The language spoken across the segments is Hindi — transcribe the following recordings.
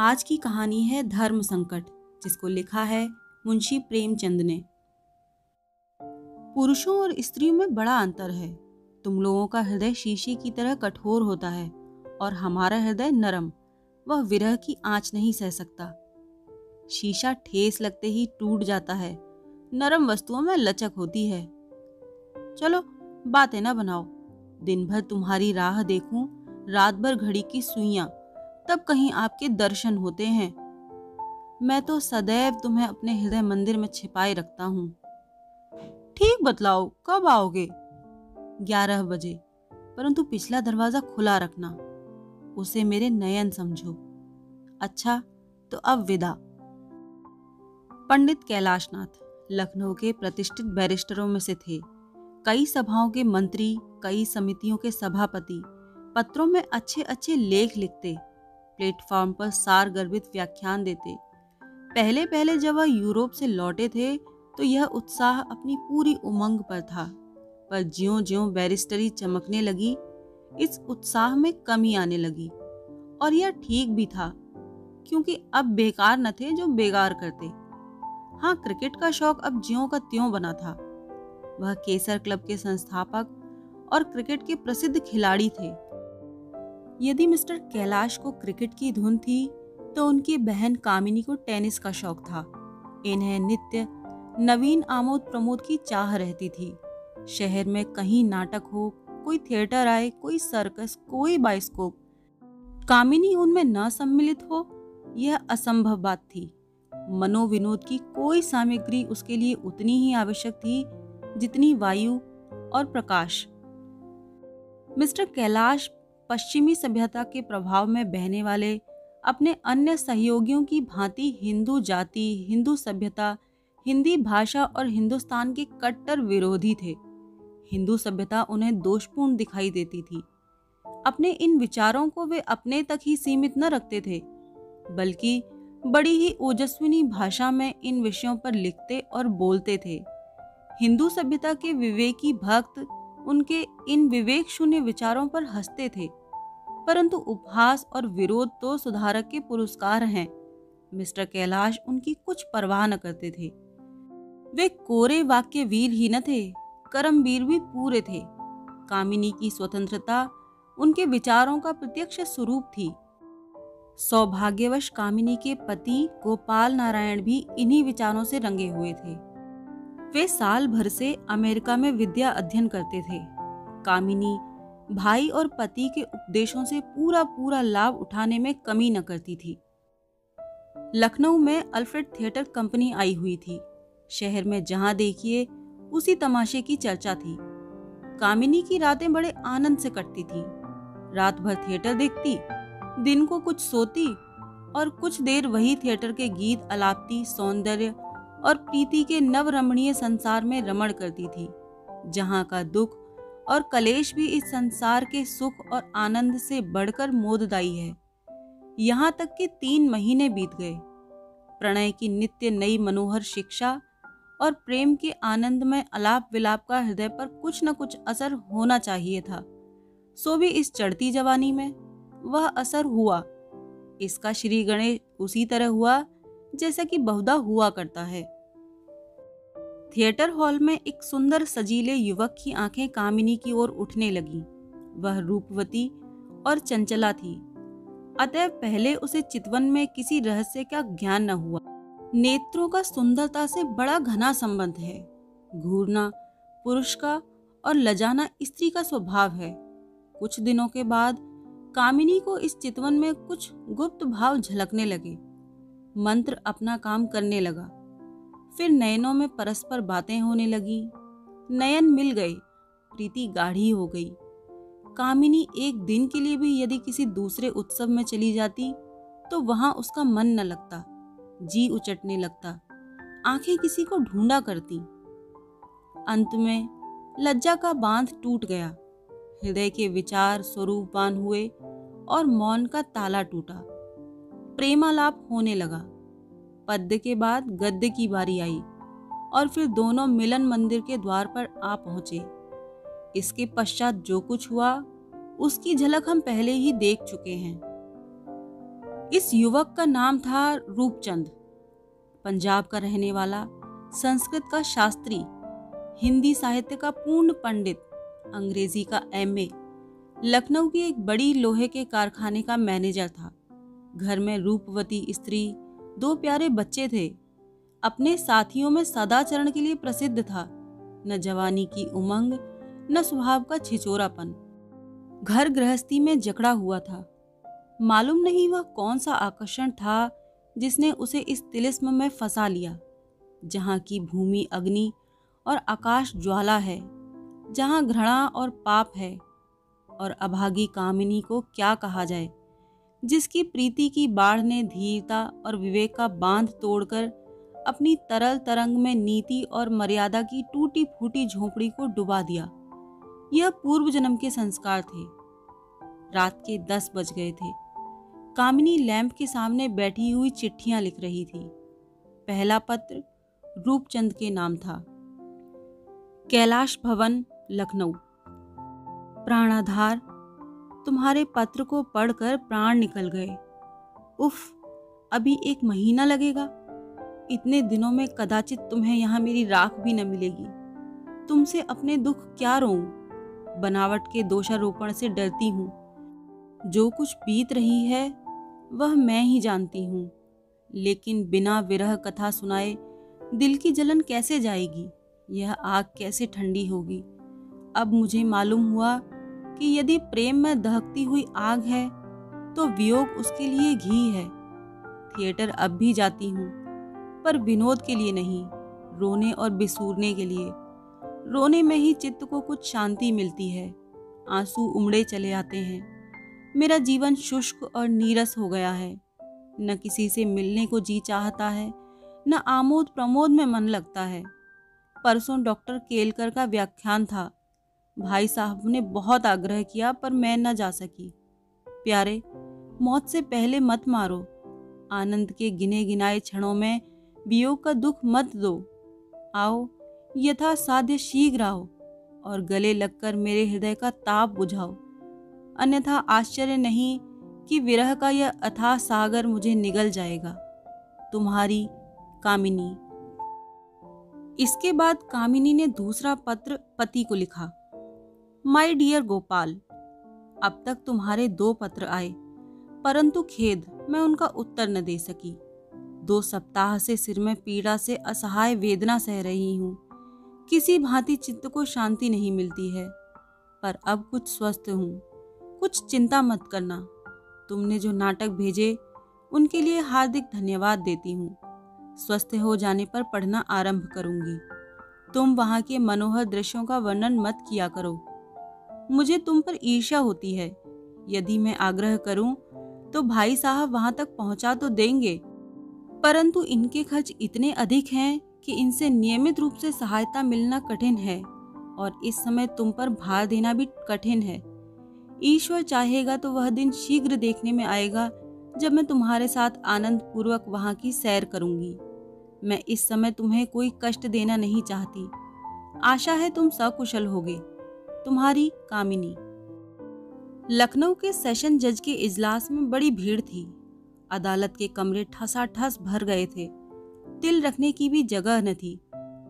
आज की कहानी है धर्म संकट, जिसको लिखा है मुंशी प्रेमचंद ने। पुरुषों और स्त्रियों में बड़ा अंतर है। तुम लोगों का हृदय शीशे की तरह कठोर होता है और हमारा हृदय नरम, वह विरह की आँच नहीं सह सकता। शीशा ठेस लगते ही टूट जाता है, नरम वस्तुओं में लचक होती है। चलो, बातें ना बनाओ। दिन भर तुम्हारी राह देखूँ, रात भर घड़ी की सुइयाँ तब कहीं आपके दर्शन होते हैं। मैं तो सदैव तुम्हें अपने हृदय मंदिर में छिपाए रखता हूँ। ठीक बतलाओ, कब आओगे? ग्यारह बजे, परंतु पिछला दरवाज़ा खुला रखना। उसे मेरे नयन समझो। अच्छा तो अब विदा। पंडित कैलाशनाथ, लखनऊ के प्रतिष्ठित बैरिस्टरों में से थे। कई सभाओं के मंत्री, कई समितियों के सभापति, पत्रों में अच्छे अच्छे लेख लिखते। प्लेटफॉर्म पर सार गर्भित व्याख्यान देते। पहले पहले जब वह यूरोप से लौटे थे तो यह उत्साह अपनी पूरी उमंग पर था। पर ज्यो ज्यो बैरिस्टरी चमकने लगी, इस उत्साह में कमी आने लगी। और यह ठीक भी था, क्योंकि अब बेकार न थे जो बेकार करते। हाँ क्रिकेट का शौक अब ज्यो का त्यों बना था। वह केसर क्लब के संस्थापक और क्रिकेट के प्रसिद्ध खिलाड़ी थे। यदि मिस्टर कैलाश को क्रिकेट की धुन थी तो उनकी बहन कामिनी को टेनिस का शौक था। इन्हें नित्य नवीन आमोद प्रमोद की चाह रहती थी। शहर में कहीं नाटक हो, कोई थिएटर आए, कोई सर्कस, कोई बाइस्कोप, कामिनी उनमें न सम्मिलित हो, यह असंभव बात थी। मनोविनोद की कोई सामग्री उसके लिए उतनी ही आवश्यक थी, जितनी वायु और प्रकाश। मिस्टर कैलाश पश्चिमी सभ्यता के प्रभाव में बहने वाले अपने अन्य सहयोगियों की भांति हिंदू जाति, हिंदू सभ्यता, हिंदी भाषा और हिंदुस्तान के कट्टर विरोधी थे। हिंदू सभ्यता उन्हें दोषपूर्ण दिखाई देती थी। अपने इन विचारों को वे अपने तक ही सीमित न रखते थे, बल्कि बड़ी ही ओजस्विनी भाषा में इन विषयों पर लिखते और बोलते थे। हिंदू सभ्यता के विवेकी भक्त उनके इन विवेक शून्य विचारों पर हँसते थे। परंतु उपहास और विरोध तो सुधारक के पुरस्कार हैं। मिस्टर कैलाश उनकी कुछ परवाह न करते थे। वे कोरे वाक्य वीर ही न थे, कर्मवीर भी पूरे थे। कामिनी की स्वतंत्रता उनके विचारों का प्रत्यक्ष स्वरूप थी। सौभाग्यवश कामिनी के पति गोपाल नारायण भी इन्हीं विचारों से रंगे हुए थे। वे साल भर से अमेरिका में विद्या अध्ययन करते थे। कामिनी भाई और पति के उपदेशों से पूरा पूरा लाभ उठाने में कमी न करती थी। लखनऊ में अल्फ्रेड थिएटर कंपनी आई हुई थी। शहर में जहाँ देखिए, उसी तमाशे की चर्चा थी। कामिनी की रातें बड़े आनंद से कटती थी। रात भर थिएटर देखती, दिन को कुछ सोती और कुछ देर वही थिएटर के गीत अलापती, सौंदर्य और प्रीति के नव रमणीय संसार में रमण करती थी, जहाँ का दुख और कलेश भी इस संसार के सुख और आनंद से बढ़कर मोददायी है। यहाँ तक कि तीन महीने बीत गए। प्रणय की नित्य नई मनोहर शिक्षा और प्रेम के आनंद में अलाप विलाप का हृदय पर कुछ न कुछ असर होना चाहिए था। सो भी इस चढ़ती जवानी में वह असर हुआ। इसका श्री गणेश उसी तरह हुआ, जैसा कि बहुधा हुआ करता है। थिएटर हॉल में एक सुंदर सजीले युवक की आँखें कामिनी की ओर उठने लगी। वह रूपवती और चंचला थी। अतः पहले उसे चितवन में किसी रहस्य का ज्ञान न हुआ। नेत्रों का सुंदरता से बड़ा घना संबंध है। घूरना, पुरुष का और लजाना स्त्री का स्वभाव है। कुछ दिनों के बाद कामिनी को इस चितवन में कुछ गुप्त भाव झलकने लगे। मंत्र अपना काम करने लगा। फिर नयनों में परस्पर बातें होने लगी। नयन मिल गए, प्रीति गाढ़ी हो गई। कामिनी एक दिन के लिए भी यदि किसी दूसरे उत्सव में चली जाती तो वहाँ उसका मन न लगता, जी उचटने लगता, आँखें किसी को ढूंढा करती। अंत में लज्जा का बाँध टूट गया। हृदय के विचार स्वरूपवान हुए और मौन का ताला टूटा। प्रेमालाप होने लगा। पद्य के बाद गद्य की बारी आई और फिर दोनों मिलन मंदिर के द्वार पर आ पहुँचे। इसके पश्चात जो कुछ हुआ, उसकी झलक हम पहले ही देख चुके हैं। इस युवक का नाम था रूपचंद, पंजाब का रहने वाला, संस्कृत का शास्त्री, हिंदी साहित्य का पूर्ण पंडित, अंग्रेज़ी का एमए, लखनऊ की एक बड़ी लोहे के कारखाने का मैनेजर था। घर में रूपवती स्त्री दो प्यारे बच्चे थे। अपने साथियों में सदाचरण के लिए प्रसिद्ध था। न जवानी की उमंग, न स्वभाव का छिचोरापन। घर गृहस्थी में जकड़ा हुआ था। मालूम नहीं वह कौन सा आकर्षण था जिसने उसे इस तिलिस्म में फंसा लिया। जहाँ की भूमि अग्नि और आकाश ज्वाला है, जहाँ घृणा और पाप है, और अभागी कामिनी को क्या कहा जाए? जिसकी प्रीति की बाढ़ ने धीरता और विवेक का बाँध तोड़कर अपनी तरल तरंग में नीति और मर्यादा की टूटी फूटी झोपड़ी को डुबा दिया। यह पूर्व जन्म के संस्कार थे। रात के दस बज गए थे। कामिनी लैंप के सामने बैठी हुई चिट्ठियाँ लिख रही थी। पहला पत्र रूपचंद के नाम था। कैलाश भवन, लखनऊ। प्राणाधार तुम्हारे पत्र को पढ़कर प्राण निकल गए। उफ, अभी एक महीना लगेगा। इतने दिनों में कदाचित तुम्हें यहाँ मेरी राख भी न मिलेगी। तुमसे अपने दुख क्या रो बनावट के दोषारोपण से डरती हूँ। जो कुछ बीत रही है, वह मैं ही जानती हूँ। लेकिन बिना विरह कथा सुनाए दिल की जलन कैसे जाएगी? यह आग कैसे ठंडी होगी? अब मुझे मालूम हुआ कि यदि प्रेम में दहकती हुई आग है तो वियोग उसके लिए घी है। थिएटर अब भी जाती हूँ, पर विनोद के लिए नहीं, रोने और बिसूरने के लिए। रोने में ही चित्त को कुछ शांति मिलती है। आँसू उमड़े चले आते हैं। मेरा जीवन शुष्क और नीरस हो गया है। न किसी से मिलने को जी चाहता है, न आमोद प्रमोद में मन लगता है। परसों डॉक्टर केलकर का व्याख्यान था भाई साहब ने बहुत आग्रह किया, पर मैं न जा सकी। प्यारे, मौत से पहले मत मारो। आनंद के गिने गिनाए क्षणों में वियोग का दुख मत दो। आओ यथा साध्य शीघ्र आओ और गले लगकर मेरे हृदय का ताप बुझाओ। अन्यथा आश्चर्य नहीं कि विरह का यह अथाह सागर मुझे निगल जाएगा। तुम्हारी कामिनी। इसके बाद कामिनी ने दूसरा पत्र पति को लिखा। माय डियर गोपाल अब तक तुम्हारे दो पत्र आए, परंतु खेद मैं उनका उत्तर न दे सकी। दो सप्ताह से सिर में पीड़ा से असहाय वेदना सह रही हूँ। किसी भांति चित्त को शांति नहीं मिलती है, पर अब कुछ स्वस्थ हूँ। कुछ चिंता मत करना। तुमने जो नाटक भेजे, उनके लिए हार्दिक धन्यवाद देती हूँ। स्वस्थ हो जाने पर पढ़ना आरंभ करूँगी। तुम वहाँ के मनोहर दृश्यों का वर्णन मत किया करो। मुझे तुम पर ईर्ष्या होती है। यदि मैं आग्रह करूँ तो भाई साहब वहाँ तक पहुँचा तो देंगे। परंतु इनके खर्च इतने अधिक हैं कि इनसे नियमित रूप से सहायता मिलना कठिन है और इस समय तुम पर भार देना भी कठिन है। ईश्वर चाहेगा तो वह दिन शीघ्र देखने में आएगा, जब मैं तुम्हारे साथ आनंद पूर्वक वहाँ की सैर करूँगी। मैं इस समय तुम्हें कोई कष्ट देना नहीं चाहती। आशा है तुम सकुशल होगे। तुम्हारी कामिनी। लखनऊ के सेशन जज के इजलास में बड़ी भीड़ थी। अदालत के कमरे ठसाठस भर गए थे। तिल रखने की भी जगह न थी।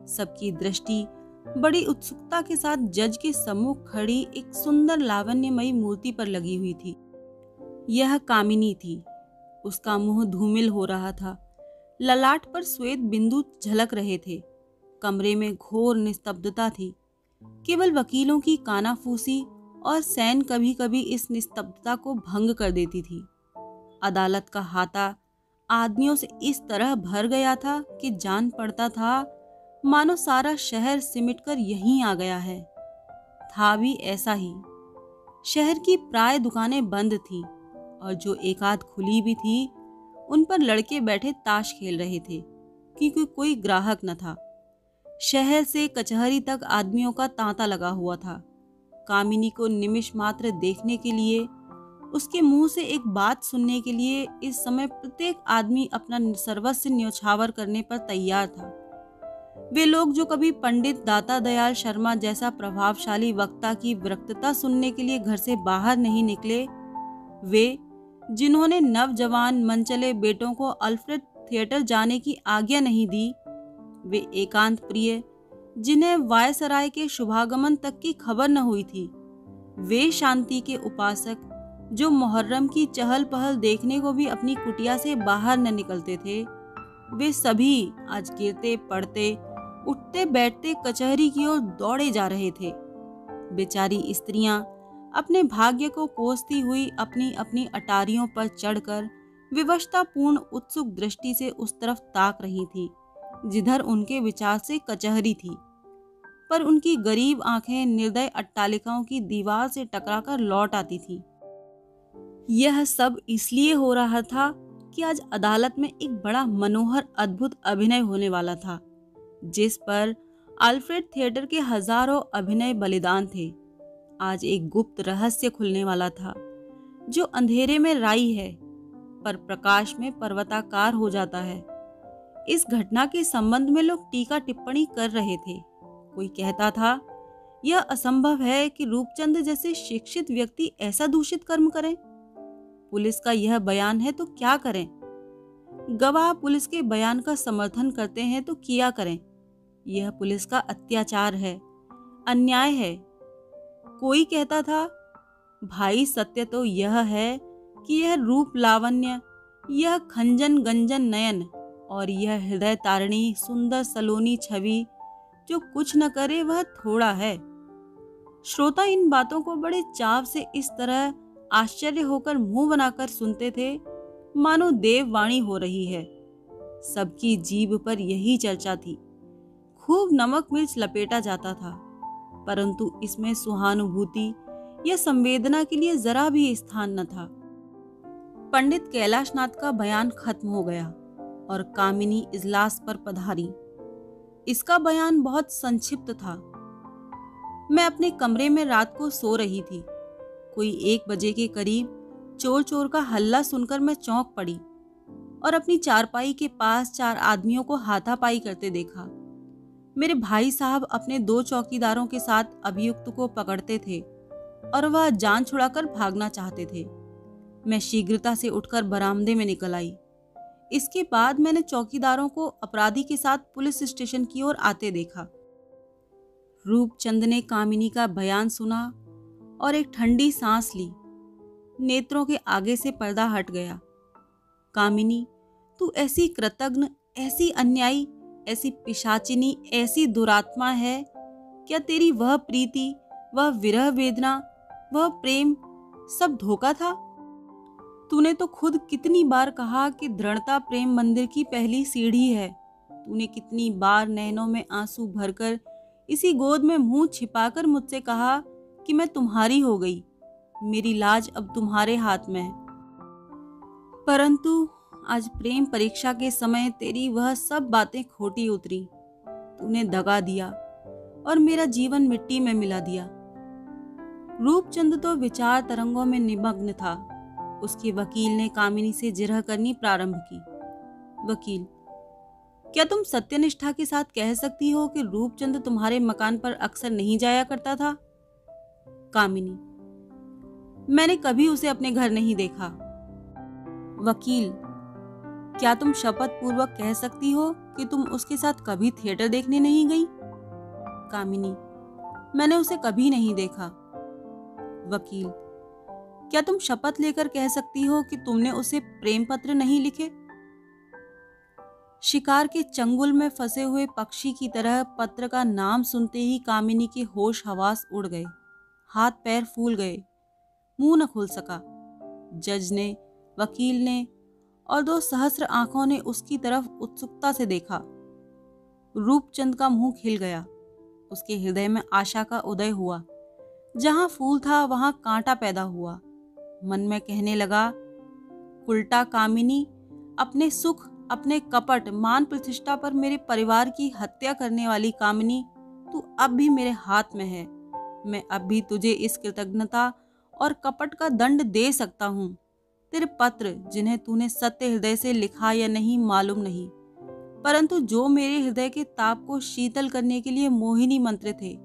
सबकी दृष्टि बड़ी उत्सुकता के साथ जज के सम्मुख खड़ी एक सुंदर लावण्यमयी मूर्ति पर लगी हुई थी। यह कामिनी थी। उसका मुँह धूमिल हो रहा था। ललाट पर श्वेत बिंदु झलक रहे थे। कमरे में घोर निस्तब्धता थी। केवल वकीलों की कानाफूसी और सैन कभी कभी इस निस्तब्धता को भंग कर देती थी। अदालत का हाथा आदमियों से इस तरह भर गया था कि जान पड़ता था, मानो सारा शहर सिमटकर यहीं आ गया है। था भी ऐसा ही। शहर की प्राय दुकानें बंद थीं और जो एकाध खुली भी थी, उन पर लड़के बैठे ताश खेल रहे थे, क्योंकि कोई ग्राहक न था। शहर से कचहरी तक आदमियों का तांता लगा हुआ था। कामिनी को निमिष मात्र देखने के लिए, उसके मुँह से एक बात सुनने के लिए इस समय प्रत्येक आदमी अपना सर्वस्व न्यौछावर करने पर तैयार था। वे लोग जो कभी पंडित दाता दयाल शर्मा जैसा प्रभावशाली वक्ता की विरक्तता सुनने के लिए घर से बाहर नहीं निकले, वे, जिन्होंने नवजवान मनचले बेटों को अल्फ्रेड थिएटर जाने की आज्ञा नहीं दी वे एकांत प्रिय जिन्हें वायसराय के शुभागमन तक की खबर न हुई थी। वे शांति के उपासक, जो मोहर्रम की चहल पहल देखने को भी अपनी कुटिया से बाहर न निकलते थे, वे सभी आज गिरते पड़ते उठते, बैठते कचहरी की ओर दौड़े जा रहे थे। बेचारी स्त्रियाँ अपने भाग्य को कोसती हुई अपनी अपनी अटारियों पर चढ़कर विवशतापूर्ण उत्सुक दृष्टि से उस तरफ़ ताक रही थी। जिधर उनके विचार से कचहरी थी। पर उनकी गरीब आँखें निर्दय अट्टालिकाओं की दीवार से टकराकर लौट आती थी। यह सब इसलिए हो रहा था कि आज अदालत में एक बड़ा मनोहर अद्भुत अभिनय होने वाला था, जिस पर अल्फ्रेड थिएटर के हज़ारों अभिनय बलिदान थे। आज एक गुप्त रहस्य खुलने वाला था, जो अंधेरे में राई है, पर प्रकाश में पर्वताकार हो जाता है। इस घटना के संबंध में लोग टीका टिप्पणी कर रहे थे। कोई कहता था, यह असंभव है कि रूपचंद जैसे शिक्षित व्यक्ति ऐसा दूषित कर्म करें। पुलिस का यह बयान है तो क्या करें? गवाह पुलिस के बयान का समर्थन करते हैं तो किया करें। यह पुलिस का अत्याचार है, अन्याय है। कोई कहता था, भाई, सत्य तो यह है कि यह रूप लावण्य, यह खंजन गंजन नयन और यह हृदय तारणी सुंदर सलोनी छवि, जो कुछ न करे वह थोड़ा है। श्रोता इन बातों को बड़े चाव से इस तरह आश्चर्य होकर मुँह बनाकर सुनते थे, मानो देववाणी हो रही है। सबकी जीभ पर यही चर्चा थी। खूब नमक मिर्च लपेटा जाता था, परंतु इसमें सुहानुभूति या संवेदना के लिए जरा भी स्थान न था। पंडित कैलाशनाथ का बयान खत्म हो गया। और कामिनी इजलास पर पधारी। इसका बयान बहुत संक्षिप्त था। मैं अपने कमरे में रात को सो रही थी। कोई एक बजे के करीब चोर चोर का हल्ला सुनकर मैं चौंक पड़ी और अपनी चारपाई के पास चार आदमियों को हाथापाई करते देखा। मेरे भाई साहब अपने दो चौकीदारों के साथ अभियुक्त को पकड़ते थे और वह जान छुड़ाकर भागना चाहते थे। मैं शीघ्रता से उठकर बरामदे में निकल आई। इसके बाद मैंने चौकीदारों को अपराधी के साथ पुलिस स्टेशन की ओर आते देखा। रूपचंद ने कामिनी का बयान सुना और एक ठंडी सांस ली। नेत्रों के आगे से पर्दा हट गया। कामिनी, तू ऐसी कृतज्ञ, ऐसी अन्यायी, ऐसी पिशाचिनी, ऐसी दुरात्मा है। क्या तेरी वह प्रीति, वह विरह वेदना, वह प्रेम सब धोखा था? तूने तो खुद कितनी बार कहा कि दृढ़ता प्रेम मंदिर की पहली सीढ़ी है। तूने कितनी बार नैनों में आँसू भरकर इसी गोद में मुँह छिपाकर मुझसे कहा कि मैं तुम्हारी हो गई। मेरी लाज अब तुम्हारे हाथ में है। परंतु आज प्रेम परीक्षा के समय तेरी वह सब बातें खोटी उतरी। तूने दगा दिया और मेरा जीवन मिट्टी में मिला दिया। रूपचंद तो विचार तरंगों में निमग्न था। उसके वकील ने कामिनी से जिरह करनी प्रारंभ की। वकील, क्या तुम सत्यनिष्ठा के साथ कह सकती हो कि रूपचंद तुम्हारे मकान पर अक्सर नहीं जाया करता था? कामिनी, मैंने कभी उसे अपने घर नहीं देखा। वकील, क्या तुम शपथ पूर्वक कह सकती हो कि तुम उसके साथ कभी थिएटर देखने नहीं गई? कामिनी, मैंने उसे कभी नहीं देखा। वकील क्या तुम शपथ लेकर कह सकती हो कि तुमने उसे प्रेम पत्र नहीं लिखे? शिकार के चंगुल में फंसे हुए पक्षी की तरह पत्र का नाम सुनते ही कामिनी के होश हवास उड़ गए। हाथ पैर फूल गए। मुँह न खुल सका। जज ने, वकील ने और दो सहस्र आँखों ने उसकी तरफ़ उत्सुकता से देखा। रूपचंद का मुँह खिल गया। उसके हृदय में आशा का उदय हुआ। जहाँ फूल था, वहाँ कांटा पैदा हुआ। मन में कहने लगा उल्टा कामिनी, अपने सुख, अपने कपट, मान प्रतिष्ठा पर मेरे परिवार की हत्या करने वाली कामिनी, तू अब भी मेरे हाथ में है। मैं अब भी तुझे इस कृतज्ञता और कपट का दंड दे सकता हूँ। तेरे पत्र, जिन्हें तूने सत्य हृदय से लिखा या नहीं, मालूम नहीं। परंतु जो मेरे हृदय के ताप को शीतल करने के लिए मोहिनी मंत्र थे,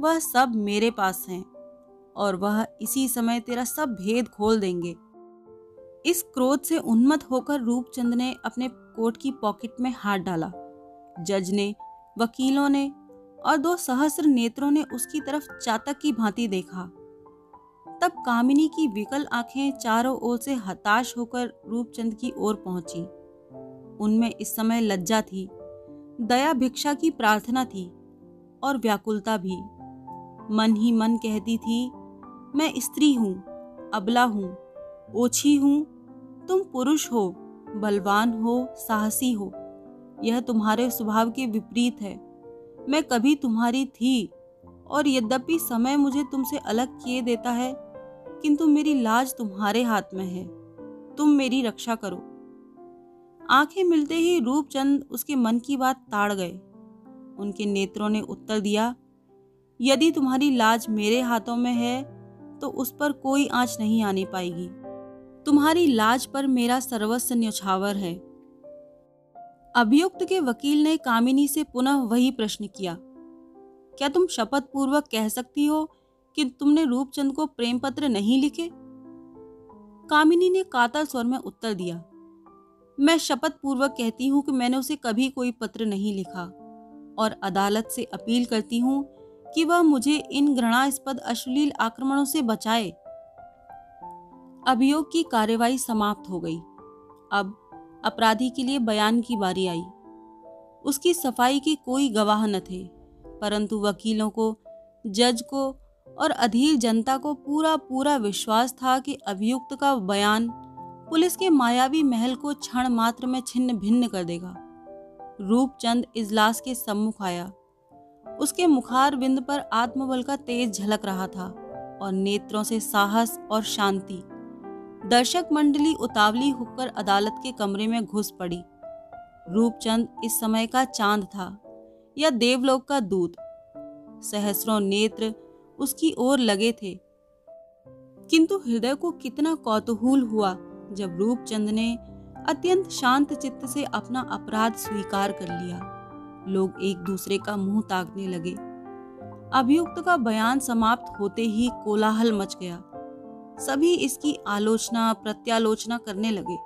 वह सब मेरे पास हैं। और वह इसी समय तेरा सब भेद खोल देंगे। इस क्रोध से उन्मत्त होकर रूपचंद ने अपने कोट की पॉकेट में हाथ डाला। जज ने, वकीलों ने और दो सहस्र नेत्रों ने उसकी तरफ़ चातक की भांति देखा। तब कामिनी की विकल आँखें चारों ओर से हताश होकर रूपचंद की ओर पहुँची। उनमें इस समय लज्जा थी, दया भिक्षा की प्रार्थना थी और व्याकुलता भी। मन ही मन कहती थी मैं स्त्री हूँ, अबला हूँ, ओछी हूँ, तुम पुरुष हो, बलवान हो, साहसी हो। यह तुम्हारे स्वभाव के विपरीत है। मैं कभी तुम्हारी थी और यद्यपि समय मुझे तुमसे अलग किए देता है, किंतु मेरी लाज तुम्हारे हाथ में है। तुम मेरी रक्षा करो। आँखें मिलते ही रूपचंद उसके मन की बात ताड़ गए। उनके नेत्रों ने उत्तर दिया, यदि तुम्हारी लाज मेरे हाथों में है तो उस पर कोई आँच नहीं आने पाएगी। तुम्हारी लाज पर मेरा सर्वस्व न्यौछावर है। अभियुक्त के वकील ने कामिनी से पुनः वही प्रश्न किया। क्या तुम शपथ पूर्वक कह सकती हो कि तुमने रूपचंद को प्रेम पत्र नहीं लिखे? कामिनी ने कातर स्वर में उत्तर दिया, मैं शपथ पूर्वक कहती हूँ कि मैंने उसे कभी कोई पत्र नहीं लिखा और अदालत से अपील करती हूँ कि वह मुझे इन घृणास्पद अश्लील आक्रमणों से बचाए। अभियोग की कार्यवाही समाप्त हो गई। अब अपराधी के लिए बयान की बारी आई। उसकी सफ़ाई के कोई गवाह न थे, परंतु वकीलों को, जज को और अधीर जनता को पूरा पूरा विश्वास था कि अभियुक्त का बयान पुलिस के मायावी महल को क्षण मात्र में छिन्न भिन्न कर देगा। रूपचंद इजलास के सम्मुख आया। उसके मुखार बिंद पर आत्मबल का तेज झलक रहा था और नेत्रों से साहस और शांति। दर्शक मंडली उतावली होकर अदालत के कमरे में घुस पड़ी। रूपचंद इस समय का चाँद था या देवलोक का दूत। सहस्रों नेत्र उसकी ओर लगे थे। किंतु हृदय को कितना कौतूहल हुआ जब रूपचंद ने अत्यंत शांत चित्त से अपना अपराध स्वीकार कर लिया। लोग एक दूसरे का मुँह ताकने लगे। अभियुक्त का बयान समाप्त होते ही कोलाहल मच गया। सभी इसकी आलोचना, प्रत्यालोचना करने लगे।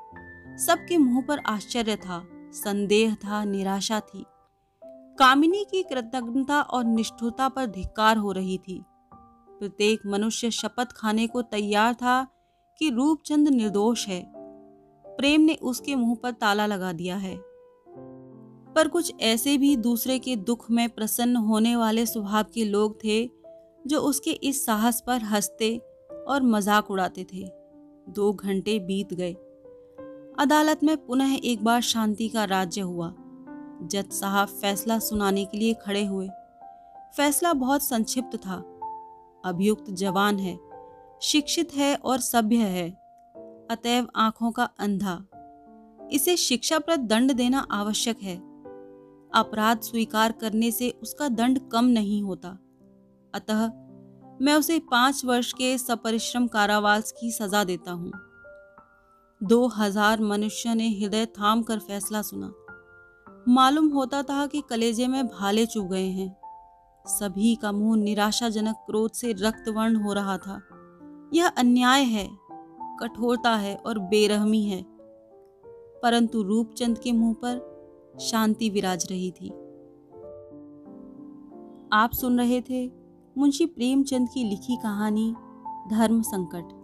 सबके मुँह पर आश्चर्य था, संदेह था, निराशा थी। कामिनी की कृतज्ञता और निष्ठुरता पर धिक्कार हो रही थी। प्रत्येक मनुष्य शपथ खाने को तैयार था कि रूपचंद निर्दोष है। प्रेम ने उसके मुँह पर ताला लगा दिया है। पर कुछ ऐसे भी दूसरे के दुख में प्रसन्न होने वाले स्वभाव के लोग थे, जो उसके इस साहस पर हँसते और मज़ाक उड़ाते थे। दो घंटे बीत गए। अदालत में पुनः एक बार शांति का राज्य हुआ। जज साहब फैसला सुनाने के लिए खड़े हुए। फैसला बहुत संक्षिप्त था। अभियुक्त जवान है, शिक्षित है और सभ्य है। अतएव आँखों का अंधा। इसे शिक्षाप्रद दंड देना आवश्यक है। अपराध स्वीकार करने से उसका दंड कम नहीं होता। अतः मैं उसे पाँच वर्ष के सपरिश्रम कारावास की सजा देता हूँ। दो हज़ार मनुष्य ने हृदय थाम कर फैसला सुना। मालूम होता था कि कलेजे में भाले चुभ गए हैं। सभी का मुँह निराशाजनक क्रोध से रक्तवर्ण हो रहा था। यह अन्याय है, कठोरता है और बेरहमी है। परंतु रूपचंद के मुँह पर शांति विराज रही थी। आप सुन रहे थे मुंशी प्रेमचंद की लिखी कहानी धर्म संकट।